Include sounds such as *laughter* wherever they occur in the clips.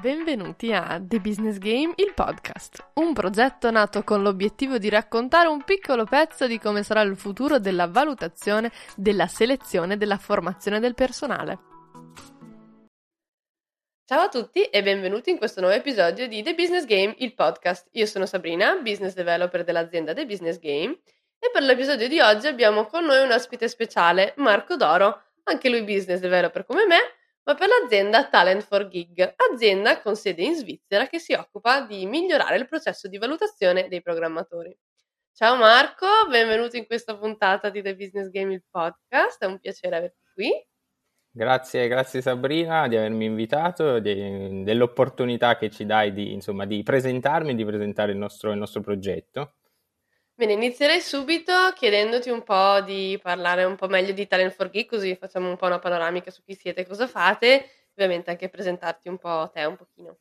Benvenuti a The Business Game, il podcast, un progetto nato con l'obiettivo di raccontare un piccolo pezzo di come sarà il futuro della valutazione, della selezione e della formazione del personale. Ciao a tutti e benvenuti in questo nuovo episodio di The Business Game, il podcast. Io sono Sabrina, business developer dell'azienda The Business Game e per l'episodio di oggi abbiamo con noi un ospite speciale, Marco Doro, anche lui business developer come me ma per l'azienda Talent for Gig, azienda con sede in Svizzera che si occupa di migliorare il processo di valutazione dei programmatori. Ciao Marco, benvenuto in questa puntata di The Business Game il podcast, è un piacere averti qui. Grazie, grazie Sabrina di avermi invitato, di, dell'opportunità che ci dai di, insomma, di presentarmi e di presentare il nostro, il nostro progetto. Bene, inizierei subito chiedendoti un po' di parlare un po' meglio di Talent for Geek, così facciamo un po' una panoramica su chi siete e cosa fate, ovviamente anche presentarti un po' te un pochino.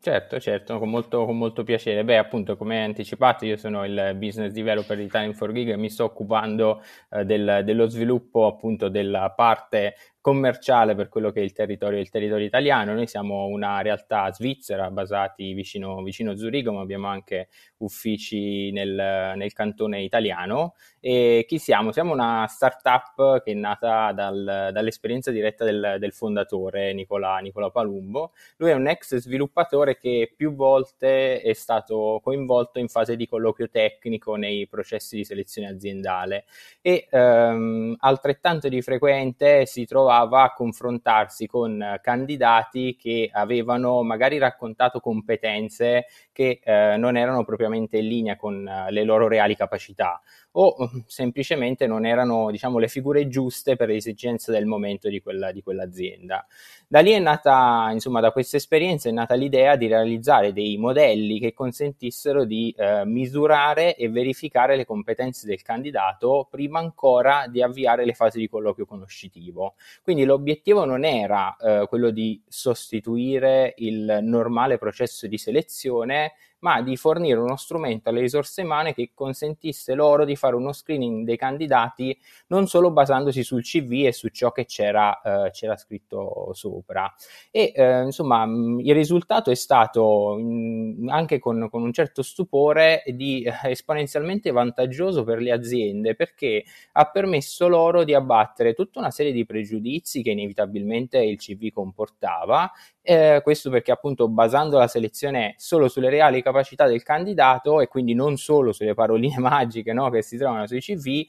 Certo, certo, con molto, con molto, piacere. Beh, appunto, come anticipato, io sono il business developer di Talent for Gig e mi sto occupando eh, del, dello sviluppo appunto della parte commerciale per quello che è il territorio, il territorio italiano. Noi siamo una realtà svizzera basati vicino, vicino Zurigo, ma abbiamo anche uffici nel, nel, cantone italiano. E chi siamo? Siamo una startup che è nata dal, dall'esperienza diretta del, del fondatore Nicola, Nicola, Palumbo. Lui è un ex sviluppatore che più volte è stato coinvolto in fase di colloquio tecnico nei processi di selezione aziendale e ehm, altrettanto di frequente si trova trovava a confrontarsi con candidati che avevano magari raccontato competenze che eh, non erano propriamente in linea con uh, le loro reali capacità o mm, semplicemente non erano diciamo, le figure giuste per le esigenze del momento di, quella, di quell'azienda. Da lì è nata, insomma, da questa esperienza è nata l'idea di realizzare dei modelli che consentissero di eh, misurare e verificare le competenze del candidato prima ancora di avviare le fasi di colloquio conoscitivo. Quindi l'obiettivo non era eh, quello di sostituire il normale processo di selezione, ma di fornire uno strumento alle risorse umane che consentisse loro di fare uno screening dei candidati non solo basandosi sul CV e su ciò che c'era, eh, c'era scritto sopra. E eh, insomma, il risultato è stato mh, anche con, con, un certo stupore di eh, esponenzialmente vantaggioso per le aziende perché ha permesso loro di abbattere tutta una serie di pregiudizi che inevitabilmente il CV comportava eh, questo perché appunto basando la selezione solo sulle reali capacità del candidato e quindi non solo sulle paroline *laughs* magiche no, che si trovano sui CV,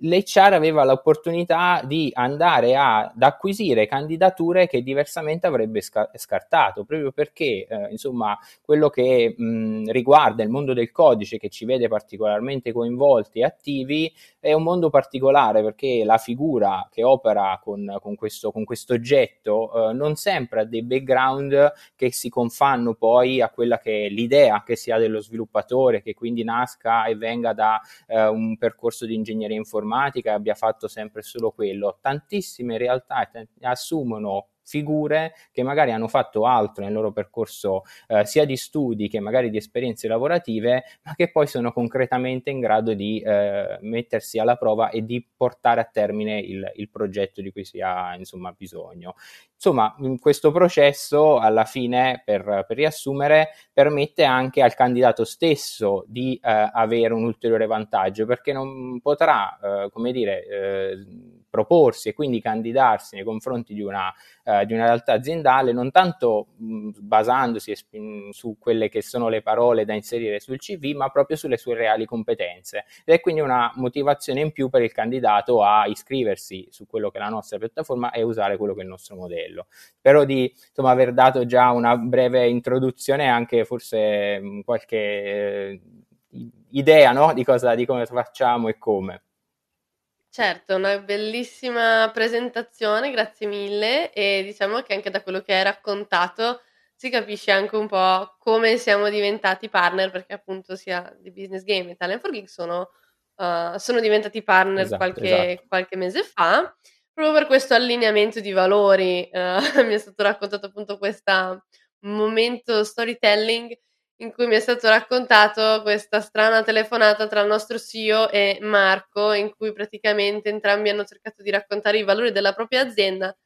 l'HR aveva l'opportunità di andare a, ad acquisire candidature che diversamente avrebbe sca- scartato, proprio perché eh, insomma quello che mh, riguarda il mondo del codice che ci vede particolarmente coinvolti e attivi è un mondo particolare perché la figura che opera con, con, questo, con questo, oggetto eh, non sempre ha dei background che si confanno poi a quella che è l'idea che si ha dello sviluppatore, che quindi nasca e venga da eh, un percorso di ingegneria informatica informatica abbia fatto sempre solo quello. Tantissime realtà assumono figure che magari hanno fatto altro nel loro percorso eh, sia di studi che magari di esperienze lavorative, ma che poi sono concretamente in grado di eh, mettersi alla prova e di portare a termine il, il progetto di cui si ha insomma, bisogno. Insomma, in questo processo, alla fine, per, per riassumere, permette anche al candidato stesso di eh, avere un ulteriore vantaggio, perché non potrà, eh, come dire, eh, proporsi e quindi candidarsi nei confronti di una, uh, di una realtà aziendale non tanto mh, basandosi mh, su quelle che sono le parole da inserire sul CV, ma proprio sulle sue reali competenze. Ed è quindi una motivazione in più per il candidato a iscriversi su quello che è la nostra piattaforma e usare quello che è il nostro modello. Spero di insomma, aver dato già una breve introduzione e anche forse mh, qualche eh, idea no? di, cosa, di come facciamo e come. Certo, una bellissima presentazione, grazie mille e diciamo che anche da quello che hai raccontato si capisce anche un po' come siamo diventati partner, perché appunto sia di Business Game e Talent for Geek sono, uh, sono diventati partner esatto, qualche, esatto. qualche, mese fa, proprio per questo allineamento di valori uh, *laughs* mi è stato raccontato appunto questo momento storytelling in cui mi è stato raccontato questa strana telefonata tra il nostro CEO e Marco, in cui praticamente entrambi hanno cercato di raccontare i valori della propria azienda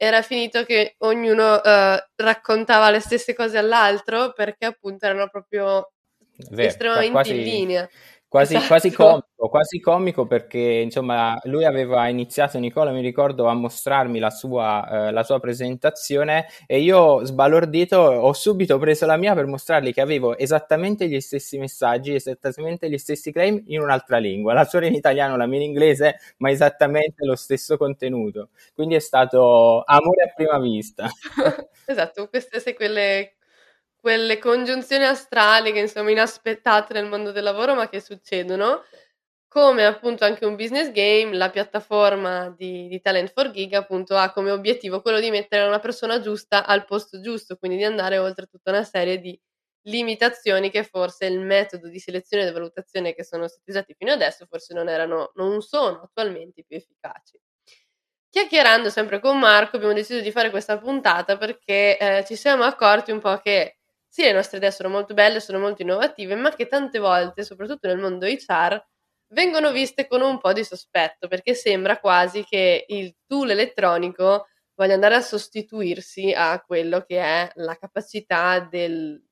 era finito che ognuno uh, raccontava le stesse cose all'altro perché appunto erano proprio Vero, estremamente quasi, in linea. Quasi, esatto. quasi, comico, quasi comico perché insomma lui aveva iniziato, Nicola mi ricordo, a mostrarmi la sua, eh, la sua presentazione e io sbalordito ho subito preso la mia per mostrargli che avevo esattamente gli stessi messaggi, esattamente gli stessi claim in un'altra lingua, la sua in italiano, la mia in inglese, ma esattamente lo stesso contenuto. Quindi è stato amore a prima vista. *laughs* esatto, queste sono quelle quelle congiunzioni astrali che insomma inaspettate nel mondo del lavoro ma che succedono, come appunto anche un business game, la piattaforma di, di Talent for Gig appunto ha come obiettivo quello di mettere una persona giusta al posto giusto, quindi di andare oltre tutta una serie di limitazioni che forse il metodo di selezione e valutazione che sono stati usati fino adesso forse non erano, non sono attualmente più efficaci. Chiacchierando sempre con Marco abbiamo deciso di fare questa puntata perché eh, ci siamo accorti un po' che sì, le nostre idee sono molto belle, sono molto innovative, ma che tante volte, soprattutto nel mondo HR, vengono viste con un po' di sospetto, perché sembra quasi che il tool elettronico voglia andare a sostituirsi a quello che è la capacità del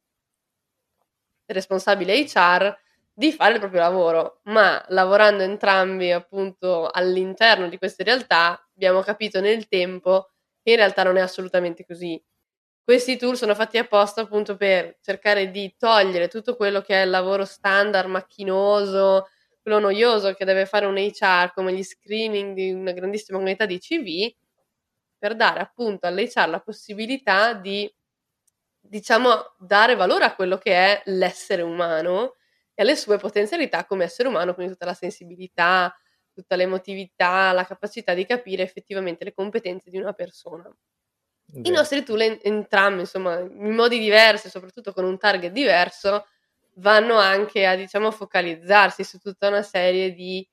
responsabile HR di fare il proprio lavoro, ma lavorando entrambi appunto all'interno di queste realtà abbiamo capito nel tempo che in realtà non è assolutamente così. Questi tool sono fatti apposta appunto per cercare di togliere tutto quello che è il lavoro standard, macchinoso, quello noioso che deve fare un HR, come gli screening di una grandissima comunità di CV, per dare appunto all'HR la possibilità di, diciamo, dare valore a quello che è l'essere umano e alle sue potenzialità come essere umano, quindi tutta la sensibilità, tutta l'emotività, la capacità di capire effettivamente le competenze di una persona. I nostri tool en- entrambi, insomma, in modi diversi, soprattutto con un target diverso, vanno anche a, diciamo, focalizzarsi su tutta una serie di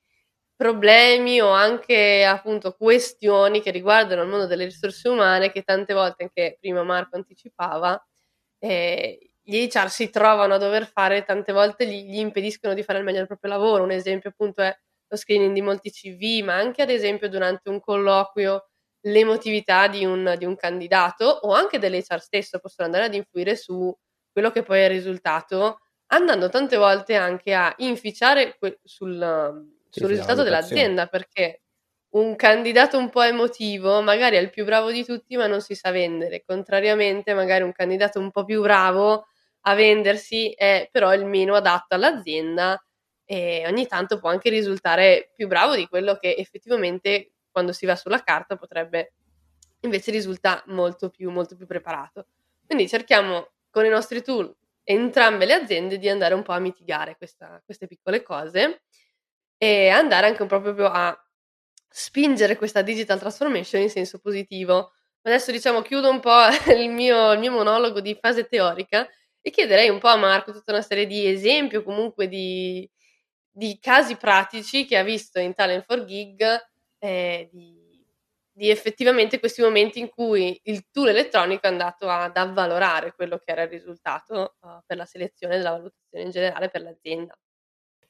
problemi o anche appunto questioni che riguardano il mondo delle risorse umane che tante volte, anche prima Marco anticipava, eh, gli HR si trovano a dover fare, tante volte gli, gli, impediscono di fare il meglio del proprio lavoro. Un esempio appunto è lo screening di molti CV, ma anche ad esempio durante un colloquio l'emotività di un, di un candidato o anche dell'HR stesso possono andare ad influire su quello che poi è il risultato, andando tante volte anche a inficiare que- sul, sul risultato dell'azienda, perché un candidato un po' emotivo magari è il più bravo di tutti ma non si sa vendere, contrariamente magari un candidato un po' più bravo a vendersi è però il meno adatto all'azienda e ogni tanto può anche risultare più bravo di quello che effettivamente quando si va sulla carta potrebbe invece risulta molto più, molto più preparato. Quindi cerchiamo con i nostri tool entrambe le aziende di andare un po' a mitigare questa, queste piccole cose e andare anche un po' proprio a spingere questa digital transformation in senso positivo. Adesso diciamo chiudo un po' *laughs* il mio, il mio monologo di fase teorica e chiederei un po' a Marco tutta una serie di esempi o comunque di, di casi pratici che ha visto in Talent for Gig eh, di, di, effettivamente questi momenti in cui il tool elettronico è andato ad avvalorare quello che era il risultato uh, per la selezione della valutazione in generale per l'azienda.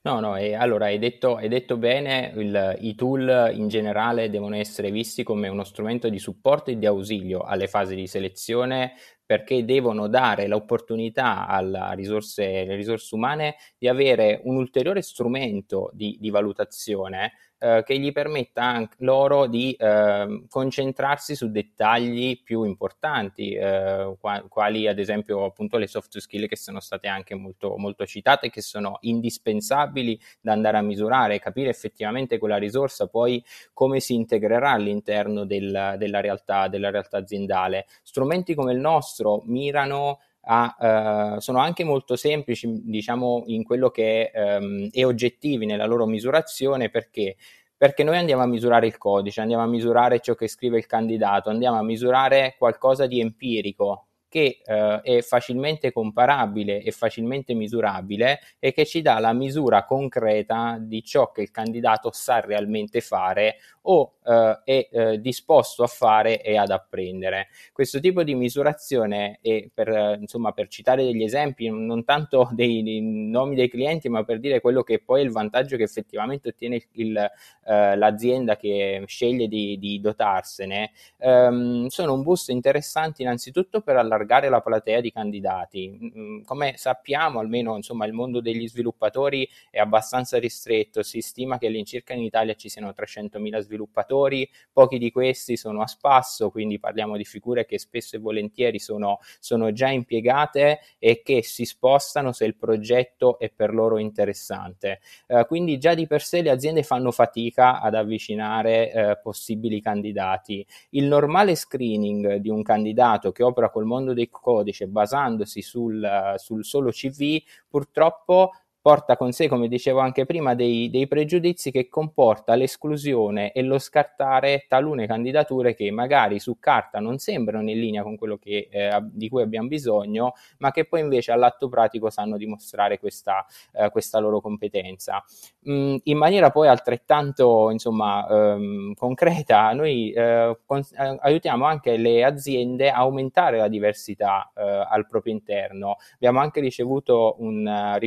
No, no, e allora hai detto, hai detto bene, il, i tool in generale devono essere visti come uno strumento di supporto e di ausilio alle fasi di selezione perché devono dare l'opportunità alle risorse, risorse umane di avere un ulteriore strumento di, di valutazione eh, che gli permetta anche loro di eh, concentrarsi su dettagli più importanti, eh, quali ad esempio appunto le soft skill che sono state anche molto, molto citate, che sono indispensabili da andare a misurare, capire effettivamente quella risorsa poi come si integrerà all'interno del, della, realtà, della realtà aziendale. Strumenti come il nostro mirano a, uh, sono anche molto semplici, diciamo, in quello che um, è oggettivi nella loro misurazione perché? Perché noi andiamo a misurare il codice, andiamo a misurare ciò che scrive il candidato, andiamo a misurare qualcosa di empirico che eh, è facilmente comparabile e facilmente misurabile e che ci dà la misura concreta di ciò che il candidato sa realmente fare o eh, è eh, disposto a fare e ad apprendere. Questo tipo di misurazione, e per, insomma, per citare degli esempi, non tanto *laughs* dei, dei, nomi dei clienti, ma per dire quello che poi è il vantaggio che effettivamente ottiene il, il, eh, l'azienda che sceglie di, di dotarsene, ehm, sono un boost interessanti innanzitutto per allargare la platea di candidati. Mm, come sappiamo, almeno insomma, il mondo degli sviluppatori è abbastanza ristretto, si stima che all'incirca in Italia ci siano 300.000 sviluppatori, pochi di questi sono a spasso, quindi parliamo di figure che spesso e volentieri sono, sono già impiegate e che si spostano se il progetto è per loro interessante. Eh, quindi già di per sé le aziende fanno fatica ad avvicinare eh, possibili candidati. Il normale screening di un candidato che opera col mondo del codice basandosi sul, sul solo CV purtroppo porta con sé, come dicevo anche prima, dei, dei, pregiudizi che comporta l'esclusione e lo scartare talune candidature che magari su carta non sembrano in linea con quello che, eh, di cui abbiamo bisogno, ma che poi invece all'atto pratico sanno dimostrare questa, eh, questa loro competenza. Mm, in maniera poi altrettanto insomma, ehm, concreta, noi eh, con, eh, aiutiamo anche le aziende a aumentare la diversità eh, al proprio interno. Abbiamo anche ricevuto un uh,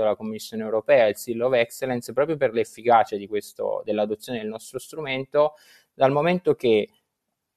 riconoscimento dalla Commissione europea, il Seal of Excellence, proprio per l'efficacia questo, dell'adozione del nostro strumento, dal momento che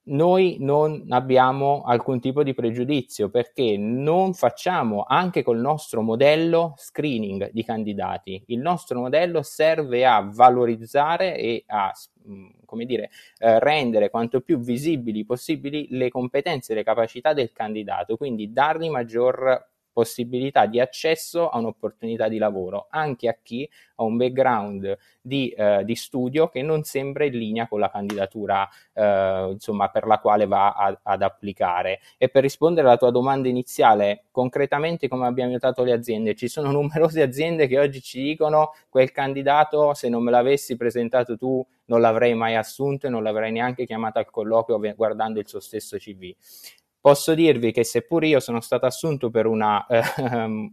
noi non abbiamo alcun tipo di pregiudizio perché non facciamo anche col nostro modello screening di candidati. Il nostro modello serve a valorizzare e a mm, come dire, eh, rendere quanto più visibili possibili le competenze e le capacità del candidato, quindi dargli maggior possibilità di accesso a un'opportunità di lavoro anche a chi ha un background di, eh, di studio che non sembra in linea con la candidatura eh, insomma, per la quale va a, ad applicare. E per rispondere alla tua domanda iniziale, concretamente come abbiamo aiutato le aziende? Ci sono *laughs* numerose aziende che oggi ci dicono quel candidato se non me l'avessi presentato tu non l'avrei mai assunto e non l'avrei neanche chiamato al colloquio guardando il suo stesso CV. Posso dirvi che seppur io sono stato assunto per una eh,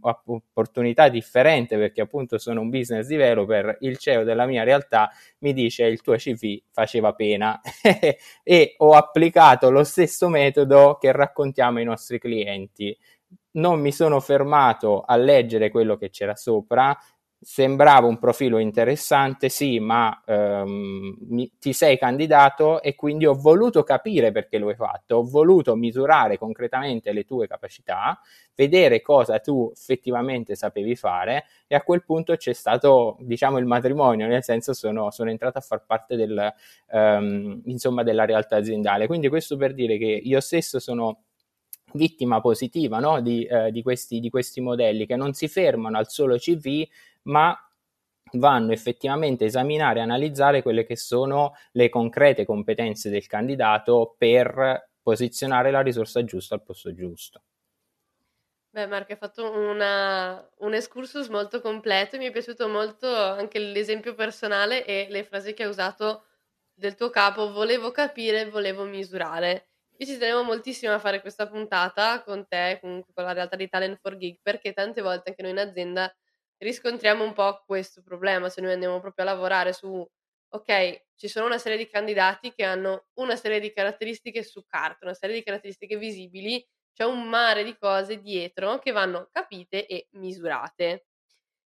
opportunità differente, perché appunto sono un business developer, il CEO della mia realtà mi dice il tuo CV faceva pena *laughs* e ho applicato lo stesso metodo che raccontiamo ai nostri clienti. Non mi sono fermato a leggere quello che c'era sopra, sembrava un profilo interessante, sì, ma ehm, mi, ti sei candidato e quindi ho voluto capire perché lo hai fatto, ho voluto misurare concretamente le tue capacità, vedere cosa tu effettivamente sapevi fare e a quel punto c'è stato, diciamo, il matrimonio, nel senso sono, sono entrato a far parte del, ehm, insomma, della realtà aziendale. Quindi questo per dire che io stesso sono vittima positiva no? di, eh, di, questi, di questi modelli che non si fermano al solo CV, ma vanno effettivamente a esaminare e analizzare quelle che sono le concrete competenze del candidato per posizionare la risorsa giusta al posto giusto. Beh, Marco, hai fatto una, un excursus molto completo, mi è piaciuto molto anche l'esempio personale e le frasi che hai usato del tuo capo, volevo capire, volevo misurare. Io ci tenevo moltissimo a fare questa puntata con te, comunque con la realtà di Talent for Gig, perché tante volte anche noi in azienda riscontriamo un po' questo problema, se noi andiamo proprio a lavorare su, ok, ci sono una serie di candidati che hanno una serie di caratteristiche su carta, una serie di caratteristiche visibili, c'è un mare di cose dietro che vanno capite e misurate.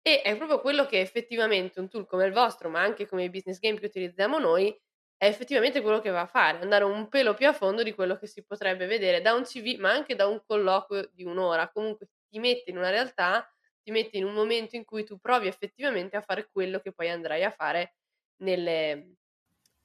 E è proprio quello che effettivamente un tool come il vostro, ma anche come i business game che utilizziamo noi, è effettivamente quello che va a fare, andare un pelo più a fondo di quello che si potrebbe vedere da un CV, ma anche da un colloquio di un'ora. Comunque ti mette in una realtà ti metti in un momento in cui tu provi effettivamente a fare quello che poi andrai a fare nelle,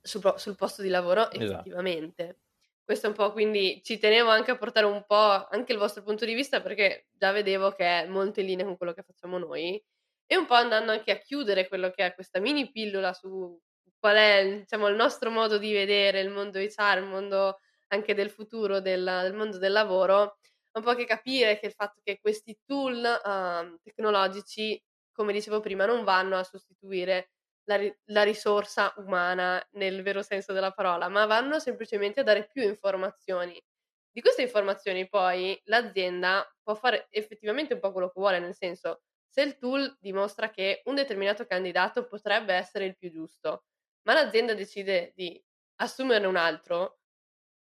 sul, sul, posto di lavoro esatto. effettivamente. Esatto. Questo è un po', quindi ci tenevo anche a portare un po' anche il vostro punto di vista perché già vedevo che è molto in linea con quello che facciamo noi e un po' andando anche a chiudere quello che è questa mini pillola su qual è diciamo, il nostro modo di vedere il mondo HR, il mondo anche del futuro del, del mondo del lavoro un po' che capire che il fatto che questi tool uh, tecnologici, come dicevo prima, non vanno a sostituire la, ri- la, risorsa umana nel vero senso della parola, ma vanno semplicemente a dare più informazioni. Di queste informazioni poi l'azienda può fare effettivamente un po' quello che vuole, nel senso se il tool dimostra che un determinato candidato potrebbe essere il più giusto, ma l'azienda decide di assumerne un altro,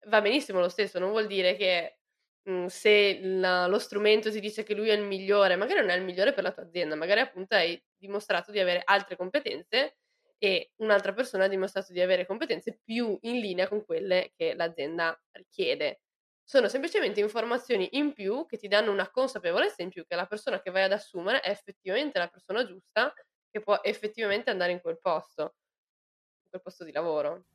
va benissimo lo stesso, non vuol dire che mh, se la, lo strumento ti dice che lui è il migliore, magari non è il migliore per la tua azienda, magari appunto hai dimostrato di avere altre competenze e un'altra persona ha dimostrato di avere competenze più in linea con quelle che l'azienda richiede. Sono semplicemente informazioni in più che ti danno una consapevolezza in più che la persona che vai ad assumere è effettivamente la persona giusta che può effettivamente andare in quel posto, in quel posto di lavoro.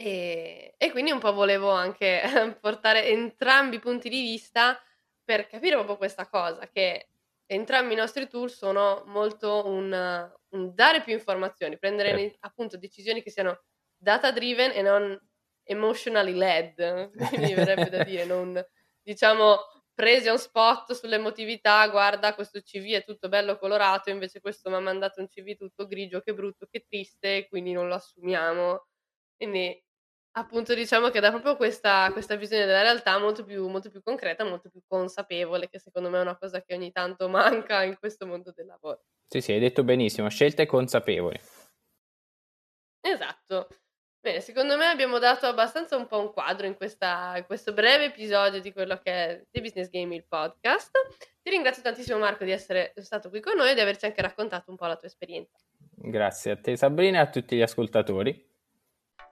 E, e quindi un po' volevo anche *laughs* portare entrambi i punti di vista per capire proprio questa cosa, che entrambi i nostri tool sono molto un, un dare più informazioni, prendere certo. appunto decisioni che siano data driven e non emotionally led, *laughs* mi verrebbe da dire, non diciamo presi on spot sull'emotività, guarda questo CV è tutto bello colorato, invece questo mi ha mandato un CV tutto grigio, che brutto, che triste, quindi non lo assumiamo. Quindi appunto diciamo che dà proprio questa, questa visione della realtà molto più, molto più concreta, molto più consapevole, che secondo me è una cosa che ogni tanto *laughs* manca in questo mondo del lavoro. Sì, sì, hai detto benissimo, scelte consapevoli. Esatto. Bene, secondo me abbiamo dato abbastanza un po' un quadro in, questa, in questo breve episodio di quello che è The Business Game, il podcast. Ti ringrazio tantissimo Marco di essere stato qui con noi e di averci anche raccontato un po' la tua esperienza. Grazie a te Sabrina e a tutti gli ascoltatori.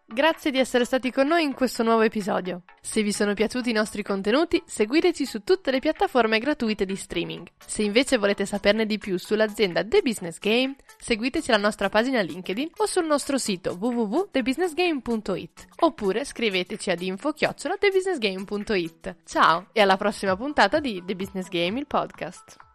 Grazie di essere stati con noi in questo nuovo episodio. Se vi sono piaciuti i nostri contenuti, seguiteci su tutte le piattaforme gratuite di streaming. Se invece volete saperne di più sull'azienda The Business Game, seguiteci alla nostra pagina LinkedIn o sul nostro sito www.thebusinessgame.it oppure scriveteci ad info-thebusinessgame.it. Ciao e alla prossima puntata di The Business Game, il podcast.